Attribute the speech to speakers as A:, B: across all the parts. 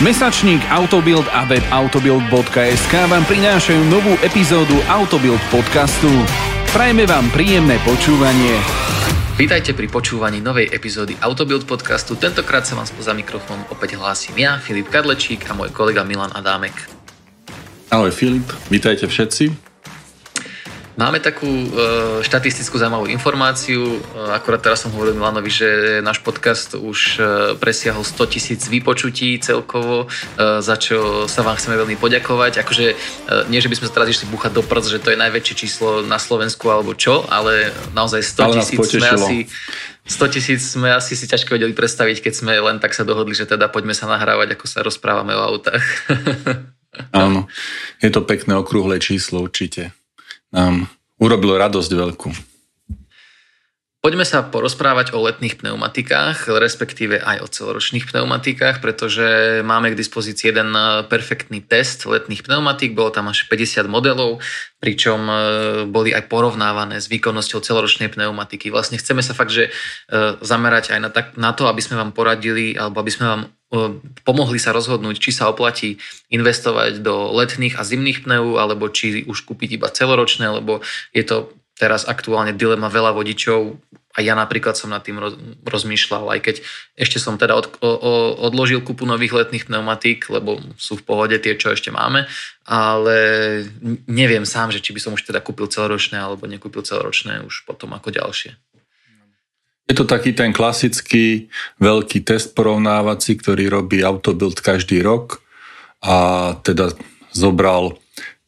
A: Mesačník Autobild a web autobild.sk vám prinášajú novú epizódu Autobild podcastu. Prajme vám príjemné počúvanie.
B: Vítajte pri počúvaní novej epizódy Autobild podcastu. Tentokrát sa vám spoza mikrofónu opäť hlásim ja, Filip Kadlečík a môj kolega Milan Adámek.
C: Ahoj Filip, vítajte všetci.
B: Máme takú e, štatistickú zaujímavú informáciu. E, akorát teraz som hovoril Milanovi, že náš podcast už e, presiahol 100 tisíc vypočutí celkovo, e, za čo sa vám chceme veľmi poďakovať. Akože e, nie, že by sme sa teraz išli búchať do prc, že to je najväčšie číslo na Slovensku alebo čo, ale naozaj 100 tisíc sme asi 100 tisíc sme asi si ťažko vedeli predstaviť, keď sme len tak sa dohodli, že teda poďme sa nahrávať, ako sa rozprávame o autách.
C: Áno, je to pekné okrúhle číslo určite nám urobilo radosť veľkú.
B: Poďme sa porozprávať o letných pneumatikách, respektíve aj o celoročných pneumatikách, pretože máme k dispozícii jeden e, perfektný test letných pneumatik, bolo tam až 50 modelov, pričom e, boli aj porovnávané s výkonnosťou celoročnej pneumatiky. Vlastne chceme sa fakt, že e, zamerať aj na to, aby sme vám poradili, alebo aby sme vám pomohli sa rozhodnúť, či sa oplatí investovať do letných a zimných pneu, alebo či už kúpiť iba celoročné, lebo je to teraz aktuálne dilema veľa vodičov. A ja napríklad som nad tým roz, rozmýšľal, aj keď ešte som teda od, o, odložil kúpu nových letných pneumatík, lebo sú v pohode tie, čo ešte máme, ale neviem sám, že či by som už teda kúpil celoročné alebo nekúpil celoročné už potom ako ďalšie.
C: Je to taký ten klasický veľký test porovnávací, ktorý robí Autobild každý rok a teda zobral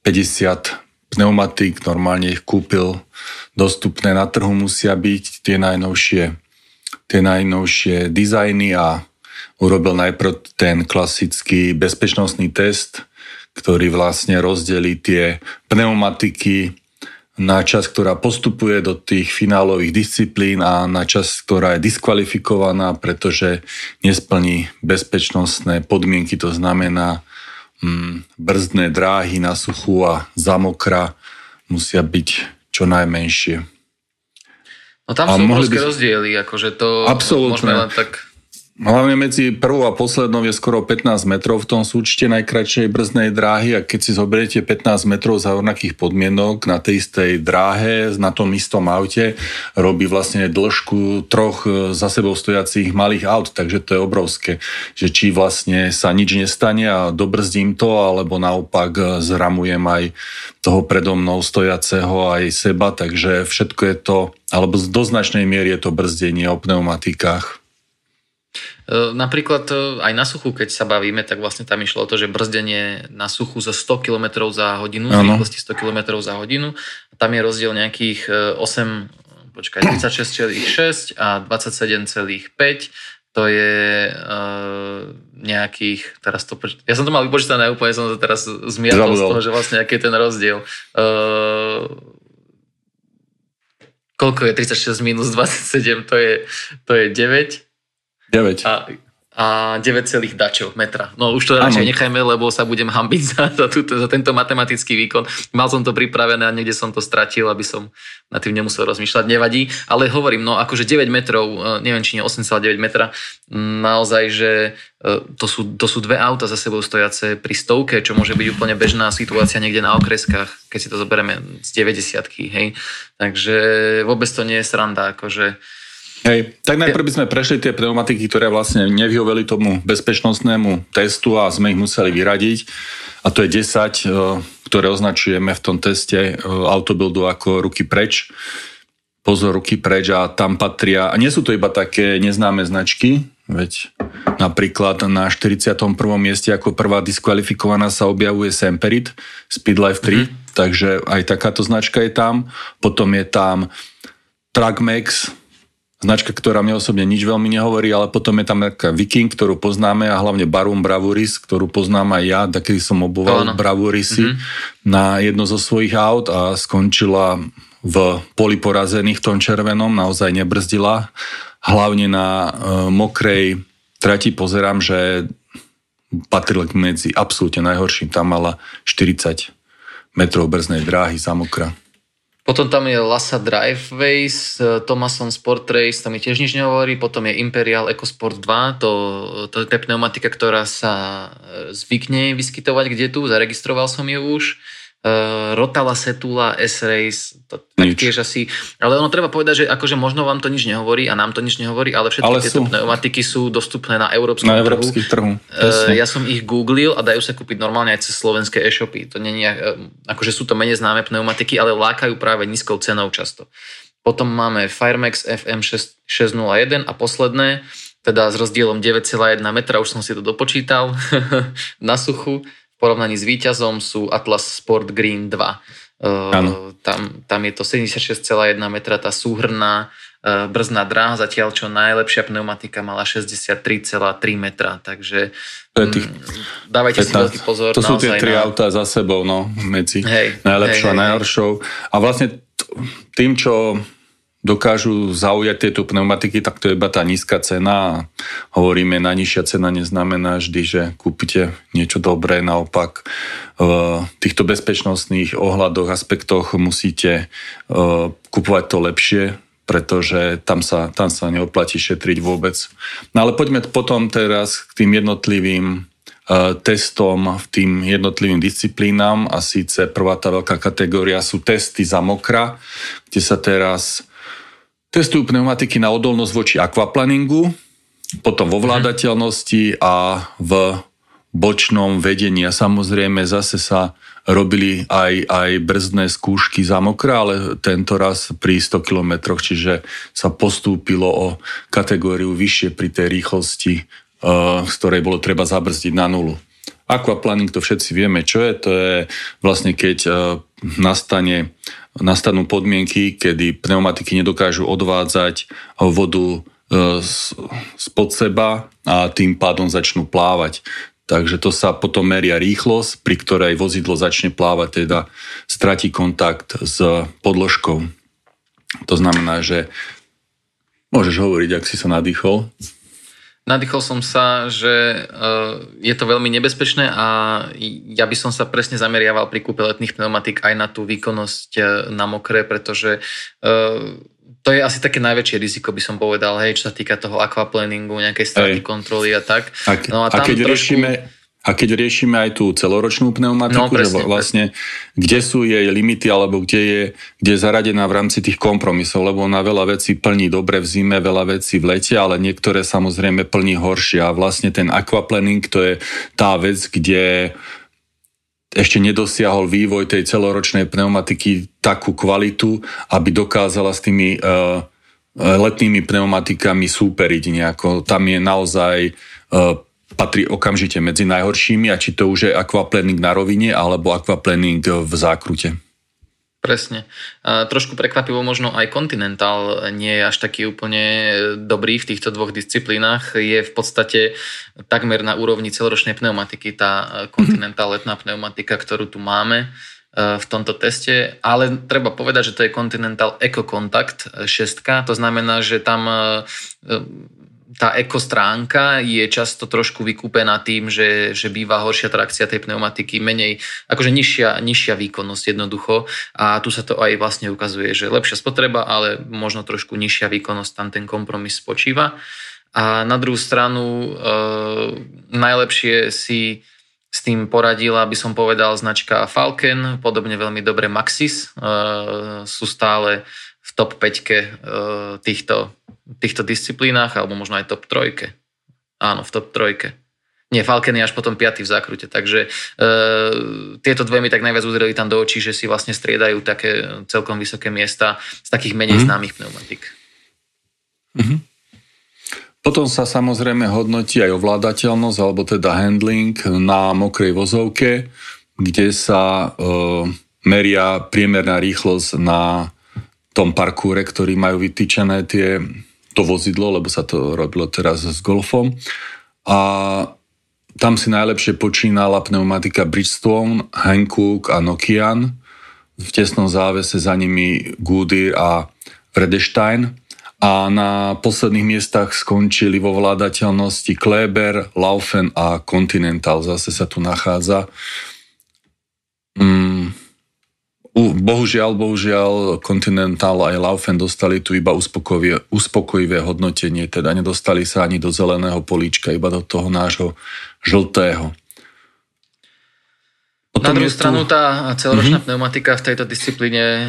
C: 50 pneumatík, normálne ich kúpil, dostupné na trhu musia byť tie najnovšie, tie najnovšie dizajny a urobil najprv ten klasický bezpečnostný test, ktorý vlastne rozdelí tie pneumatiky na čas, ktorá postupuje do tých finálových disciplín a na čas, ktorá je diskvalifikovaná, pretože nesplní bezpečnostné podmienky, to znamená mm, brzdné dráhy na suchu a zamokra musia byť čo najmenšie.
B: No tam a sú obrovské by... rozdiely, akože to
C: Absolutne. môžeme
B: len tak
C: Hlavne medzi prvou a poslednou je skoro 15 metrov v tom súčte najkračšej brzdnej dráhy a keď si zoberiete 15 metrov za rovnakých podmienok na tej istej dráhe, na tom istom aute, robí vlastne dĺžku troch e, za sebou stojacích malých aut, takže to je obrovské, že či vlastne sa nič nestane a dobrzdím to, alebo naopak e, zramujem aj toho predo mnou stojaceho aj seba, takže všetko je to, alebo z doznačnej miery je to brzdenie o pneumatikách.
B: E, napríklad e, aj na suchu, keď sa bavíme, tak vlastne tam išlo o to, že brzdenie na suchu za 100 km za hodinu, z rýchlosti 100 km za hodinu. Tam je rozdiel nejakých 8, e, počkaj, 36,6 a 27,5 to je uh, nejakých, teraz to, ja som to mal vypočítané, úplne som to teraz zmiatol z toho, že vlastne aký je ten rozdiel. Uh, koľko je? 36 minus 27, to je, to je 9
C: 9.
B: A, a 9 celých dačov metra. No už to radšej nechajme, lebo sa budem hambiť za, za, túto, za tento matematický výkon. Mal som to pripravené a niekde som to stratil, aby som na tým nemusel rozmýšľať, nevadí. Ale hovorím, no akože 9 metrov, e, neviem či nie 8,9 metra, naozaj, že e, to sú, to sú dve auta za sebou stojace pri stovke, čo môže byť úplne bežná situácia niekde na okreskách, keď si to zoberieme z 90 hej. Takže vôbec to nie je sranda, akože
C: Hej, tak najprv by sme prešli tie pneumatiky, ktoré vlastne nevyhoveli tomu bezpečnostnému testu a sme ich museli vyradiť. A to je 10, e, ktoré označujeme v tom teste e, autobuildu ako ruky preč. Pozor, ruky preč a tam patria, a nie sú to iba také neznáme značky, veď napríklad na 41. mieste ako prvá diskvalifikovaná sa objavuje Semperit Speedlife 3, mm-hmm. takže aj takáto značka je tam. Potom je tam Trackmax, značka, ktorá mi osobne nič veľmi nehovorí, ale potom je tam taká Viking, ktorú poznáme a hlavne Barum Bravuris, ktorú poznám aj ja, taký som oboval oh, Bravurisy mm-hmm. na jedno zo svojich aut a skončila v poli porazených v tom červenom, naozaj nebrzdila. Hlavne na e, mokrej trati pozerám, že patril medzi absolútne najhorším. Tam mala 40 metrov brznej dráhy za mokra.
B: Potom tam je Lassa Driveways, Thomason Sport Race, tam mi tiež nič nehovorí, potom je Imperial EcoSport 2, to, to je pneumatika, ktorá sa zvykne vyskytovať. Kde tu, zaregistroval som ju už. Uh, Rotala Setula, S-Race, to tiež asi, ale ono treba povedať, že akože možno vám to nič nehovorí a nám to nič nehovorí, ale všetky ale tieto sú. pneumatiky sú dostupné na európskom
C: na trhu. trhu.
B: Uh, ja som ich googlil a dajú sa kúpiť normálne aj cez slovenské e-shopy. To nie je, uh, akože sú to menej známe pneumatiky, ale lákajú práve nízkou cenou často. Potom máme Firemax FM 601 a posledné, teda s rozdielom 9,1 metra, už som si to dopočítal na suchu porovnaní s víťazom sú Atlas Sport Green 2. Uh, tam, tam je to 76,1 metra tá súhrná uh, brzná dráha, zatiaľ čo najlepšia pneumatika mala 63,3 metra, takže tých, mm, dávajte 15, si veľký pozor.
C: To sú tie tri na... autá za sebou, no, medzi hej, najlepšou hej, a najhoršou. A vlastne tým, čo dokážu zaujať tieto pneumatiky, tak to je iba tá nízka cena. Hovoríme, najnižšia cena neznamená vždy, že kúpite niečo dobré. Naopak v týchto bezpečnostných ohľadoch, aspektoch musíte e, kupovať to lepšie, pretože tam sa, tam sa neoplatí šetriť vôbec. No ale poďme potom teraz k tým jednotlivým e, testom v tým jednotlivým disciplínám a síce prvá tá veľká kategória sú testy za mokra, kde sa teraz Testujú pneumatiky na odolnosť voči aquaplaningu, potom vo vládateľnosti a v bočnom vedení. A samozrejme zase sa robili aj, aj brzdné skúšky za mokra, ale tento raz pri 100 km, čiže sa postúpilo o kategóriu vyššie pri tej rýchlosti, eh, z ktorej bolo treba zabrzdiť na nulu. Aquaplaning to všetci vieme, čo je. To je vlastne keď eh, nastane nastanú podmienky, kedy pneumatiky nedokážu odvádzať vodu e, spod seba a tým pádom začnú plávať. Takže to sa potom meria rýchlosť, pri ktorej vozidlo začne plávať, teda stratí kontakt s podložkou. To znamená, že môžeš hovoriť, ak si sa nadýchol.
B: Nadýchol som sa, že eh, je to veľmi nebezpečné a ja by som sa presne zameriaval pri kúpe letných pneumatik aj na tú výkonnosť eh, na mokré, pretože eh, to je asi také najväčšie riziko, by som povedal, hej, čo sa týka toho aquaplaningu, nejakej straty kontroly a tak.
C: A, no a, a keď trošku... riešime a keď riešime aj tú celoročnú pneumatiku, no, presne, že vlastne kde sú jej limity alebo kde je, kde je zaradená v rámci tých kompromisov, lebo na veľa vecí plní dobre v zime, veľa vecí v lete, ale niektoré samozrejme plní horšie a vlastne ten aquaplaning to je tá vec, kde ešte nedosiahol vývoj tej celoročnej pneumatiky takú kvalitu, aby dokázala s tými uh, letnými pneumatikami súperiť nejako. Tam je naozaj uh, patrí okamžite medzi najhoršími a či to už je aquaplaning na rovine alebo aquaplaning v zákrute.
B: Presne. A trošku prekvapivo možno aj Continental nie je až taký úplne dobrý v týchto dvoch disciplínach. Je v podstate takmer na úrovni celoročnej pneumatiky tá Continental letná pneumatika, ktorú tu máme e, v tomto teste, ale treba povedať, že to je Continental Eco Contact 6, to znamená, že tam e, tá ekostránka je často trošku vykúpená tým, že, že býva horšia trakcia tej pneumatiky, menej, akože nižšia, nižšia výkonnosť jednoducho a tu sa to aj vlastne ukazuje, že lepšia spotreba, ale možno trošku nižšia výkonnosť, tam ten kompromis spočíva. A na druhú stranu e, najlepšie si s tým poradila, by som povedal, značka Falcon, podobne veľmi dobre Maxis, e, sú stále v top 5 e, týchto týchto disciplínach, alebo možno aj top trojke. Áno, v top trojke. Nie, Falken je až potom piaty v zákrute, takže e, tieto dve mi tak najviac udreli tam do očí, že si vlastne striedajú také celkom vysoké miesta z takých menej mm-hmm. známych pneumatik.
C: Mm-hmm. Potom sa samozrejme hodnotí aj ovládateľnosť, alebo teda handling na mokrej vozovke, kde sa e, meria priemerná rýchlosť na tom parkúre, ktorý majú vytýčené tie to vozidlo, lebo sa to robilo teraz s Golfom. A tam si najlepšie počínala pneumatika Bridgestone, Hankook a Nokian. V tesnom závese za nimi Goodyear a Vredestein. A na posledných miestach skončili vo vládateľnosti Kleber, Laufen a Continental. Zase sa tu nachádza. Mm, bohužiaľ, bohužiaľ Continental aj Laufen dostali tu iba uspokojivé, uspokojivé hodnotenie, teda nedostali sa ani do zeleného políčka, iba do toho nášho žltého.
B: Potom Na druhú stranu tu... tá celoročná mm-hmm. pneumatika v tejto disciplíne e,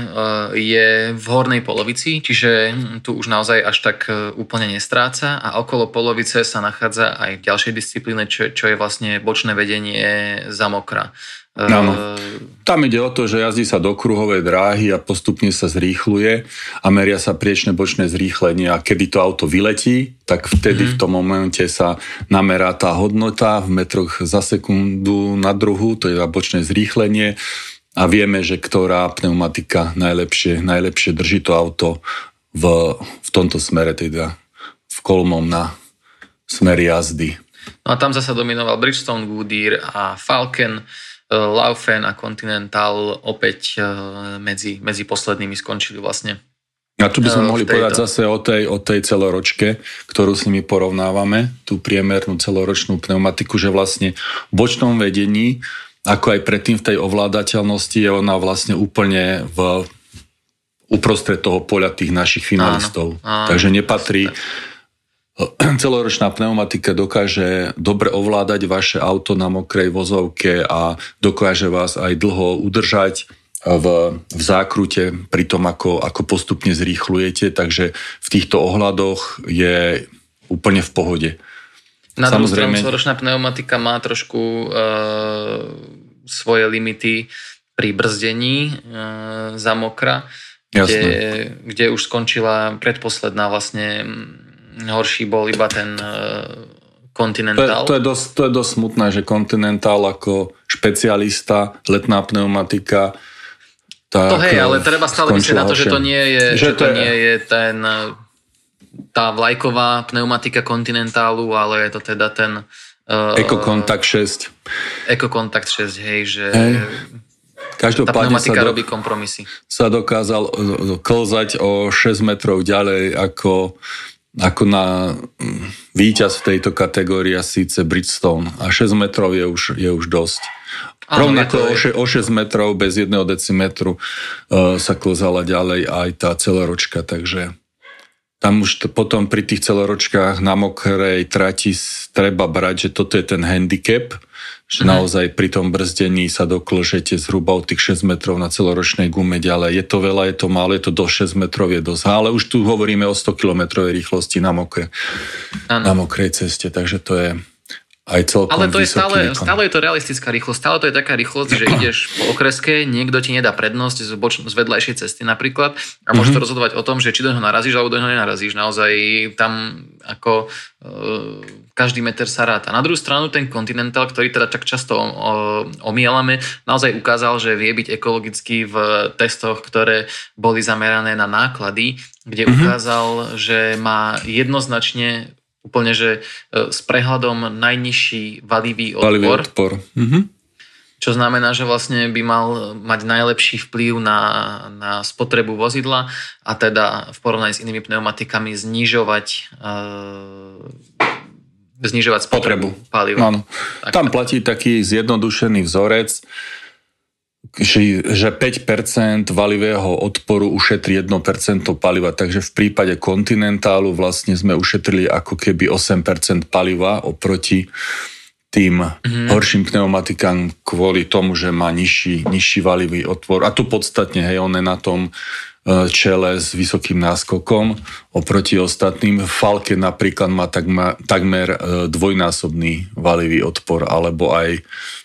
B: je v hornej polovici, čiže tu už naozaj až tak e, úplne nestráca a okolo polovice sa nachádza aj v ďalšej disciplíne, čo, čo je vlastne bočné vedenie za mokra.
C: Áno. Tam ide o to, že jazdí sa do kruhovej dráhy a postupne sa zrýchluje a meria sa priečne bočné zrýchlenie a kedy to auto vyletí, tak vtedy mm-hmm. v tom momente sa namerá tá hodnota v metroch za sekundu na druhu, to je bočné zrýchlenie a vieme, že ktorá pneumatika najlepšie, najlepšie drží to auto v, v tomto smere, teda v kolmom na smer jazdy.
B: No a tam zasa dominoval Bridgestone, Goodyear a Falcon. Laufen a Continental opäť e, medzi, medzi poslednými skončili vlastne.
C: A tu by sme e, mohli povedať zase o tej, o tej celoročke, ktorú s nimi porovnávame, tú priemernú celoročnú pneumatiku, že vlastne v bočnom vedení, ako aj predtým v tej ovládateľnosti, je ona vlastne úplne v uprostred toho poľa tých našich finalistov. Áno, áno, Takže nepatrí, celoročná pneumatika dokáže dobre ovládať vaše auto na mokrej vozovke a dokáže vás aj dlho udržať v, v zákrute pri tom, ako, ako postupne zrýchlujete, takže v týchto ohľadoch je úplne v pohode.
B: Na stranu celoročná pneumatika má trošku e, svoje limity pri brzdení e, za mokra, kde, kde už skončila predposledná vlastne horší bol iba ten Continental.
C: To je, to, je dosť, to je dosť smutné, že Continental ako špecialista, letná pneumatika
B: tak to hej, ale treba stále myslieť na to, že to nie je, že, že to, je... nie je ten tá vlajková pneumatika Continentalu, ale je to teda ten
C: uh, Contact 6.
B: Contact 6, hej, že hej. Každopádne tá sa do, robí kompromisy.
C: Sa dokázal klzať o 6 metrov ďalej ako ako na mm, víťaz v tejto kategórii síce Bridgestone a 6 metrov je už, je už dosť. Áno, Rovnako o, 6, o 6 metrov bez jedného decimetru uh, sa klozala ďalej aj tá celoročka, takže tam už to, potom pri tých celoročkách na mokrej trati treba brať, že toto je ten handicap, že naozaj pri tom brzdení sa doklžete zhruba od tých 6 metrov na celoročnej gume ďalej. Je to veľa, je to málo, je to do 6 metrov, je dosť. Ale už tu hovoríme o 100 km rýchlosti na, mokre, na mokrej ceste, takže to je aj celkom
B: Ale to je stále, stále je to realistická rýchlosť. Stále to je taká rýchlosť, že ideš po okreske, niekto ti nedá prednosť z, boč, z vedľajšej cesty napríklad a môžeš mm-hmm. to rozhodovať o tom, že či do neho narazíš alebo do neho nenarazíš. Naozaj tam ako e, každý meter sa ráta. Na druhú stranu ten Continental, ktorý teda tak často o, o, omielame, naozaj ukázal, že vie byť ekologický v testoch, ktoré boli zamerané na náklady, kde mm-hmm. ukázal, že má jednoznačne úplne, že e, s prehľadom najnižší valivý odpor. Valivý odpor. Mhm. Čo znamená, že vlastne by mal mať najlepší vplyv na, na spotrebu vozidla a teda v porovnaní s inými pneumatikami znižovať e, znižovať spotrebu paliva.
C: Áno. Tam platí taký zjednodušený vzorec, že 5% valivého odporu ušetrí 1% paliva, takže v prípade kontinentálu vlastne sme ušetrili ako keby 8% paliva oproti tým mm. horším pneumatikám kvôli tomu, že má nižší, nižší valivý otvor. A tu podstatne, hej, on je na tom e, čele s vysokým náskokom oproti ostatným. Falke napríklad má takmer, takmer dvojnásobný valivý odpor, alebo aj E,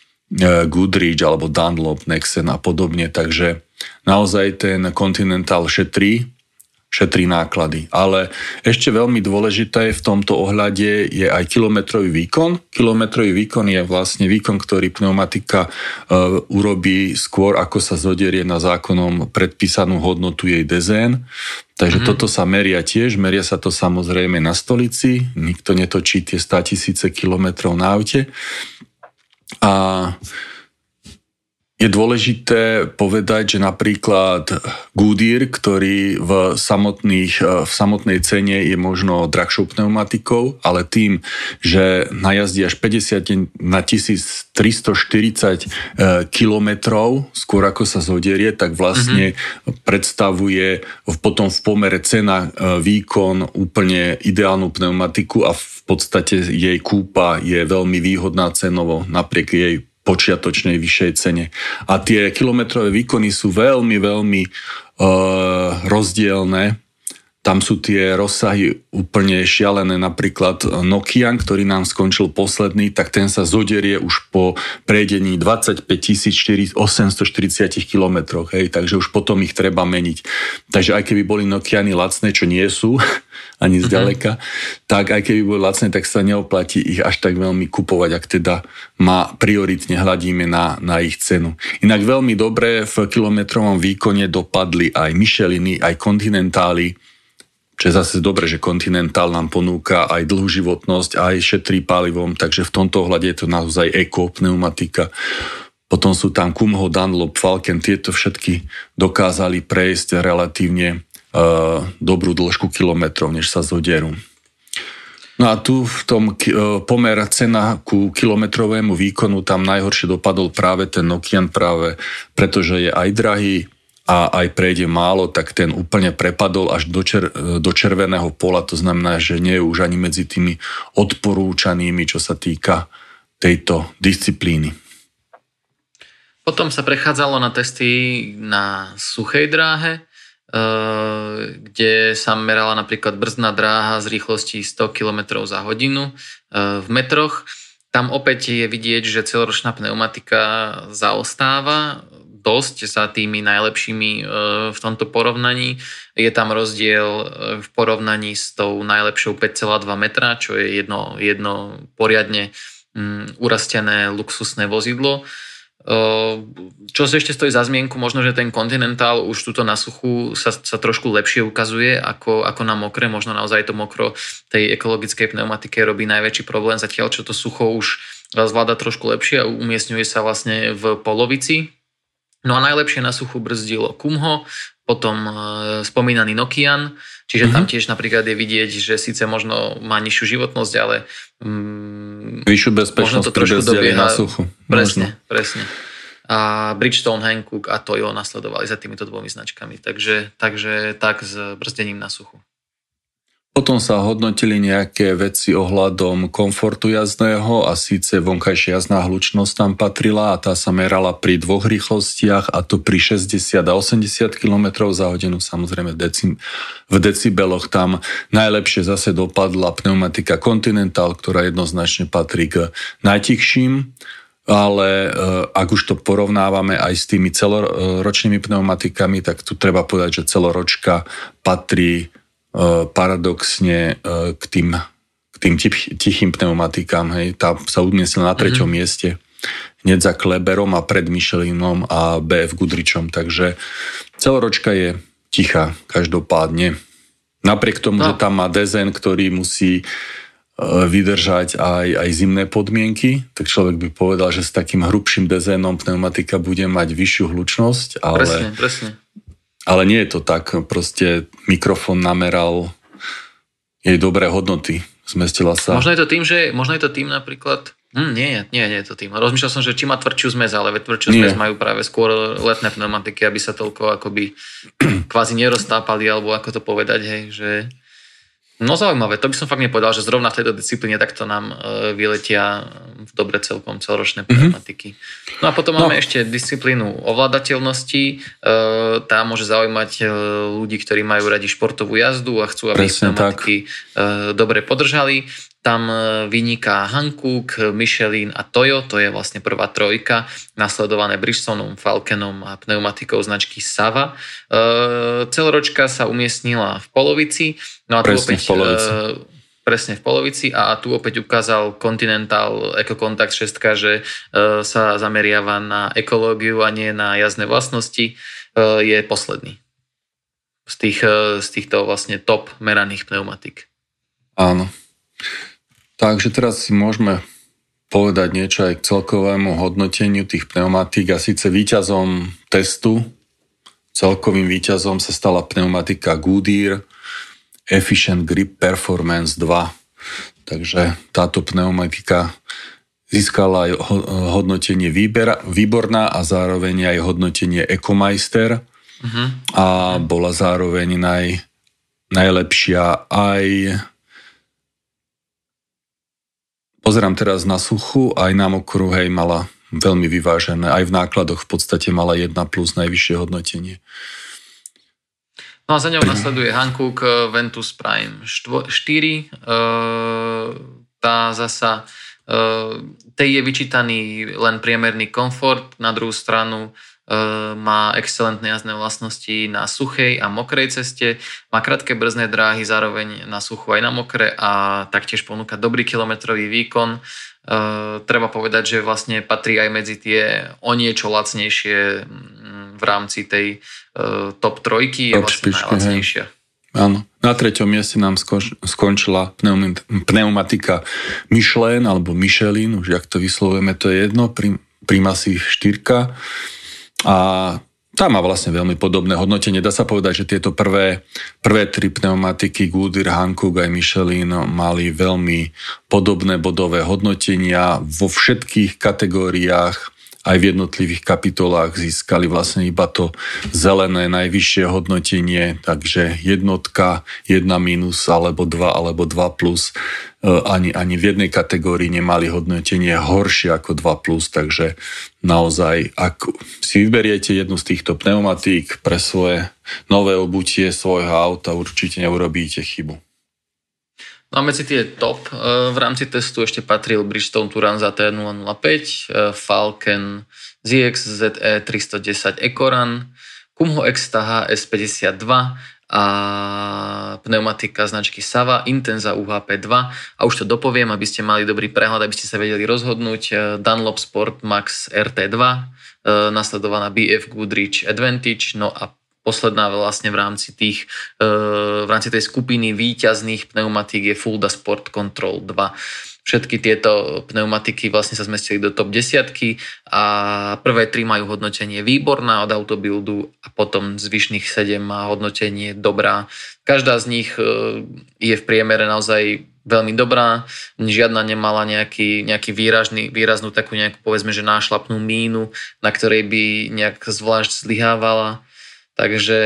C: Goodrich alebo Dunlop, Nexen a podobne, takže naozaj ten Continental šetrí, šetrí náklady. Ale ešte veľmi dôležité v tomto ohľade je aj kilometrový výkon. Kilometrový výkon je vlastne výkon, ktorý pneumatika uh, urobí skôr, ako sa zoderie na zákonom predpísanú hodnotu jej dezén. Takže mm-hmm. toto sa meria tiež, meria sa to samozrejme na stolici, nikto netočí tie 100 tisíce kilometrov na aute. A Je dôležité povedať, že napríklad Goodyear, ktorý v, samotných, e, v samotnej cene je možno drahšou pneumatikou, ale tým, že najazdí až 50 na 1340 e, kilometrov, skôr ako sa zoderie, tak vlastne mm-hmm. predstavuje potom v pomere cena e, výkon úplne ideálnu pneumatiku a v podstate jej kúpa je veľmi výhodná cenovo napriek jej počiatočnej vyššej cene. A tie kilometrové výkony sú veľmi, veľmi uh, rozdielne. Tam sú tie rozsahy úplne šialené. Napríklad Nokia, ktorý nám skončil posledný, tak ten sa zoderie už po prejdení 25 840 km. Hej, takže už potom ich treba meniť. Takže aj keby boli Nokiany lacné, čo nie sú, ani zďaleka, uh-huh. tak aj keby boli lacné, tak sa neoplatí ich až tak veľmi kupovať, ak teda má prioritne hľadíme na, na ich cenu. Inak veľmi dobre v kilometrovom výkone dopadli aj Micheliny, aj Continentály, čo je zase dobre, že Continental nám ponúka aj dlhú životnosť, aj šetrí palivom, takže v tomto ohľade je to naozaj eko pneumatika. Potom sú tam Kumho, Dunlop, Falcon, tieto všetky dokázali prejsť relatívne uh, dobrú dĺžku kilometrov, než sa zoderú. No a tu v tom uh, pomer cena ku kilometrovému výkonu tam najhoršie dopadol práve ten Nokian práve, pretože je aj drahý, a aj prejde málo, tak ten úplne prepadol až do, čer, do červeného pola, to znamená, že nie je už ani medzi tými odporúčanými, čo sa týka tejto disciplíny.
B: Potom sa prechádzalo na testy na suchej dráhe, eh, kde sa merala napríklad brzdná dráha z rýchlosti 100 km za hodinu eh, v metroch. Tam opäť je vidieť, že celoročná pneumatika zaostáva dosť za tými najlepšími e, v tomto porovnaní. Je tam rozdiel e, v porovnaní s tou najlepšou 5,2 metra, čo je jedno, jedno poriadne mm, urastené luxusné vozidlo. E, čo sa ešte stojí za zmienku, možno, že ten Continental už túto na suchu sa, sa trošku lepšie ukazuje ako, ako na mokre. Možno naozaj to mokro tej ekologickej pneumatike robí najväčší problém, zatiaľ čo to sucho už zvláda trošku lepšie a umiestňuje sa vlastne v polovici No a najlepšie na suchu brzdilo Kumho, potom e, spomínaný Nokian, čiže mm-hmm. tam mhm. tiež napríklad je vidieť, že síce možno má nižšiu životnosť, ale
C: mm, vyššiu bezpečnosť
B: to trošku dobieha. na suchu. Presne, možno. presne. A Bridgestone, Hankook a Toyo nasledovali za týmito dvomi značkami. Takže, takže tak s brzdením na suchu.
C: Potom sa hodnotili nejaké veci ohľadom komfortu jazdného a síce vonkajšia jazdná hlučnosť tam patrila a tá sa merala pri dvoch rýchlostiach a to pri 60 a 80 km za hodinu, samozrejme v, deci, v decibeloch tam najlepšie zase dopadla pneumatika Continental, ktorá jednoznačne patrí k najtichším. Ale eh, ak už to porovnávame aj s tými celoročnými pneumatikami, tak tu treba povedať, že celoročka patrí paradoxne e, k tým, k tým tichým pneumatikám. Hej. Tá sa umiestnila na treťom mm-hmm. mieste hneď za Kleberom a pred Michelinom a BF Gudričom. Takže celoročka je tichá každopádne. Napriek tomu, no. že tam má dezen, ktorý musí e, vydržať aj, aj zimné podmienky, tak človek by povedal, že s takým hrubším dezénom pneumatika bude mať vyššiu hlučnosť, ale
B: presne, presne.
C: Ale nie je to tak, proste mikrofón nameral jej dobré hodnoty, zmestila sa.
B: Možno je to tým, že možno je to tým napríklad, hm, nie, nie, nie je to tým. Rozmýšľal som, že či má tvrdšiu zmes, ale tvrdšiu zmes majú práve skôr letné pneumatiky, aby sa toľko akoby kvázi neroztápali, alebo ako to povedať, hej, že No zaujímavé, to by som fakt nepovedal, že zrovna v tejto disciplíne takto nám e, vyletia v dobre celkom celoročné mhm. pneumatiky. Mm-hmm. No a potom no. máme ešte disciplínu ovládateľnosti. E, tá môže zaujímať e, ľudí, ktorí majú radi športovú jazdu a chcú, aby Presne tak. dobre podržali. Tam e, vyniká Hankook, Michelin a Toyo, to je vlastne prvá trojka, nasledované Bridgestoneom, Falconom a pneumatikou značky Sava. E, celoročka sa umiestnila v polovici. No a
C: presne opäť, v polovici. E,
B: presne v polovici a tu opäť ukázal Continental EcoContact 6, že e, sa zameriava na ekológiu a nie na jazdné vlastnosti, e, je posledný z, tých, z týchto vlastne top meraných pneumatik.
C: Áno. Takže teraz si môžeme povedať niečo aj k celkovému hodnoteniu tých pneumatík a síce výťazom testu, celkovým výťazom sa stala pneumatika Goodyear Efficient Grip Performance 2. Takže táto pneumatika získala aj hodnotenie výber, výborná a zároveň aj hodnotenie Ecomeister uh-huh. a bola zároveň naj, najlepšia aj pozerám teraz na suchu, aj na mokru, hej, mala veľmi vyvážené. Aj v nákladoch v podstate mala 1 plus najvyššie hodnotenie.
B: No a za ňou nasleduje Hankook eh, Ventus Prime 4. Eh, tá zasa eh, tej je vyčítaný len priemerný komfort, na druhú stranu má excelentné jazdné vlastnosti na suchej a mokrej ceste, má krátke brzdné dráhy zároveň na suchu aj na mokre a taktiež ponúka dobrý kilometrový výkon. Uh, treba povedať, že vlastne patrí aj medzi tie o niečo lacnejšie mm, v rámci tej uh, top trojky, je vlastne najlacnejšia. Hej.
C: Áno. Na treťom mieste nám skončila pneumatika Michelin alebo Michelin, už jak to vyslovujeme, to je jedno, Primasi 4 a tá má vlastne veľmi podobné hodnotenie. Dá sa povedať, že tieto prvé, prvé tri pneumatiky Goodyear, Hankook aj Michelin mali veľmi podobné bodové hodnotenia vo všetkých kategóriách aj v jednotlivých kapitolách získali vlastne iba to zelené najvyššie hodnotenie, takže jednotka, jedna minus, alebo dva, alebo dva plus. E, ani, ani v jednej kategórii nemali hodnotenie horšie ako 2+, plus, takže naozaj, ak si vyberiete jednu z týchto pneumatík pre svoje nové obutie svojho auta, určite neurobíte chybu.
B: No a medzi tie top e, v rámci testu ešte patril Bridgestone Turanza T005, e, Falcon ZX ZE 310 Ecoran, Kumho Exta HS52 a pneumatika značky Sava Intenza UHP 2 a už to dopoviem, aby ste mali dobrý prehľad, aby ste sa vedeli rozhodnúť e, Dunlop Sport Max RT2 nasledovaná BF Goodrich Advantage no a posledná vlastne v rámci tých, e, v rámci tej skupiny výťazných pneumatík je Fulda Sport Control 2. Všetky tieto pneumatiky vlastne sa zmestili do top desiatky a prvé tri majú hodnotenie výborná od Autobuildu a potom zvyšných 7 má hodnotenie dobrá. Každá z nich e, je v priemere naozaj veľmi dobrá, žiadna nemala nejaký, nejaký výražný, výraznú takú nejakú povedzme, že nášlapnú mínu, na ktorej by nejak zvlášť zlyhávala. Takže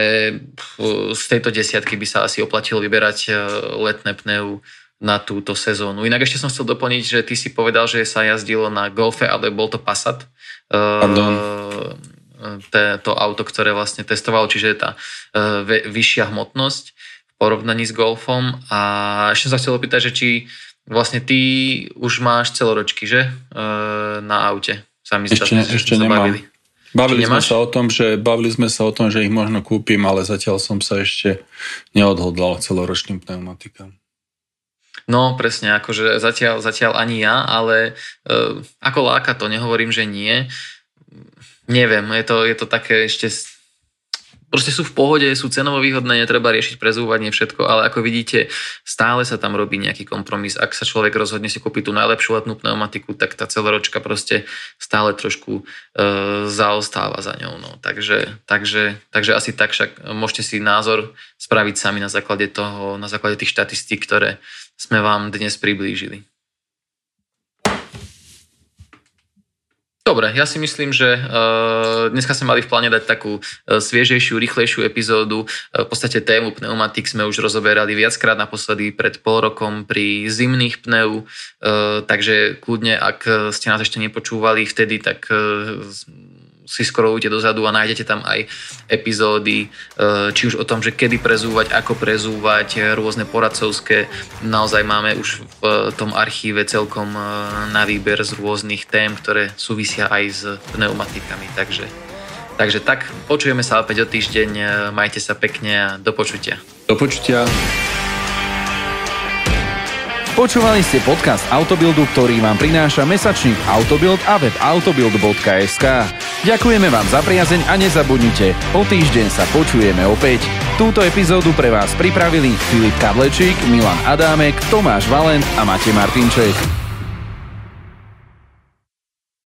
B: z tejto desiatky by sa asi oplatilo vyberať e, letné pneu na túto sezónu. Inak ešte som chcel doplniť, že ty si povedal, že sa jazdilo na Golfe, ale bol to Passat. E, Pardon. To auto, ktoré vlastne testovalo, čiže tá e, vyššia hmotnosť v porovnaní s Golfom. A ešte som sa chcel opýtať, že či vlastne ty už máš celoročky, že? Na aute.
C: Sami ešte, ešte nemám. Bavili. Bavili sme, sa o tom, že, bavili sme sa o tom, že ich možno kúpim, ale zatiaľ som sa ešte neodhodlal celoročným pneumatikám.
B: No presne, akože zatiaľ, zatiaľ ani ja, ale uh, ako láka to, nehovorím, že nie. Neviem, je to, je to také ešte proste sú v pohode, sú cenovo výhodné, netreba riešiť prezúvanie všetko, ale ako vidíte, stále sa tam robí nejaký kompromis. Ak sa človek rozhodne si kúpiť tú najlepšiu letnú pneumatiku, tak tá celoročka proste stále trošku e, zaostáva za ňou. No. Takže, takže, takže asi tak však môžete si názor spraviť sami na základe toho, na základe tých štatistík, ktoré sme vám dnes priblížili. Dobre, ja si myslím, že uh, dneska sme mali v pláne dať takú uh, sviežejšiu, rýchlejšiu epizódu. Uh, v podstate tému pneumatik sme už rozoberali viackrát naposledy pred pol rokom pri zimných pneu, takže kľudne, ak ste nás ešte nepočúvali vtedy, tak si scrollujte dozadu a nájdete tam aj epizódy, e, či už o tom, že kedy prezúvať, ako prezúvať, e, rôzne poradcovské. Naozaj máme už v tom archíve celkom e, na výber z rôznych tém, ktoré súvisia aj s pneumatikami. Takže, takže tak, počujeme sa opäť o týždeň, majte sa pekne a do počutia.
C: Do počutia.
A: Počúvali ste podcast Autobildu, ktorý vám prináša mesačník Autobild a web autobild.sk. Ďakujeme vám za priazeň a nezabudnite, o týždeň sa počujeme opäť. Túto epizódu pre vás pripravili Filip Kadlečík, Milan Adámek, Tomáš Valent a Matej Martinček.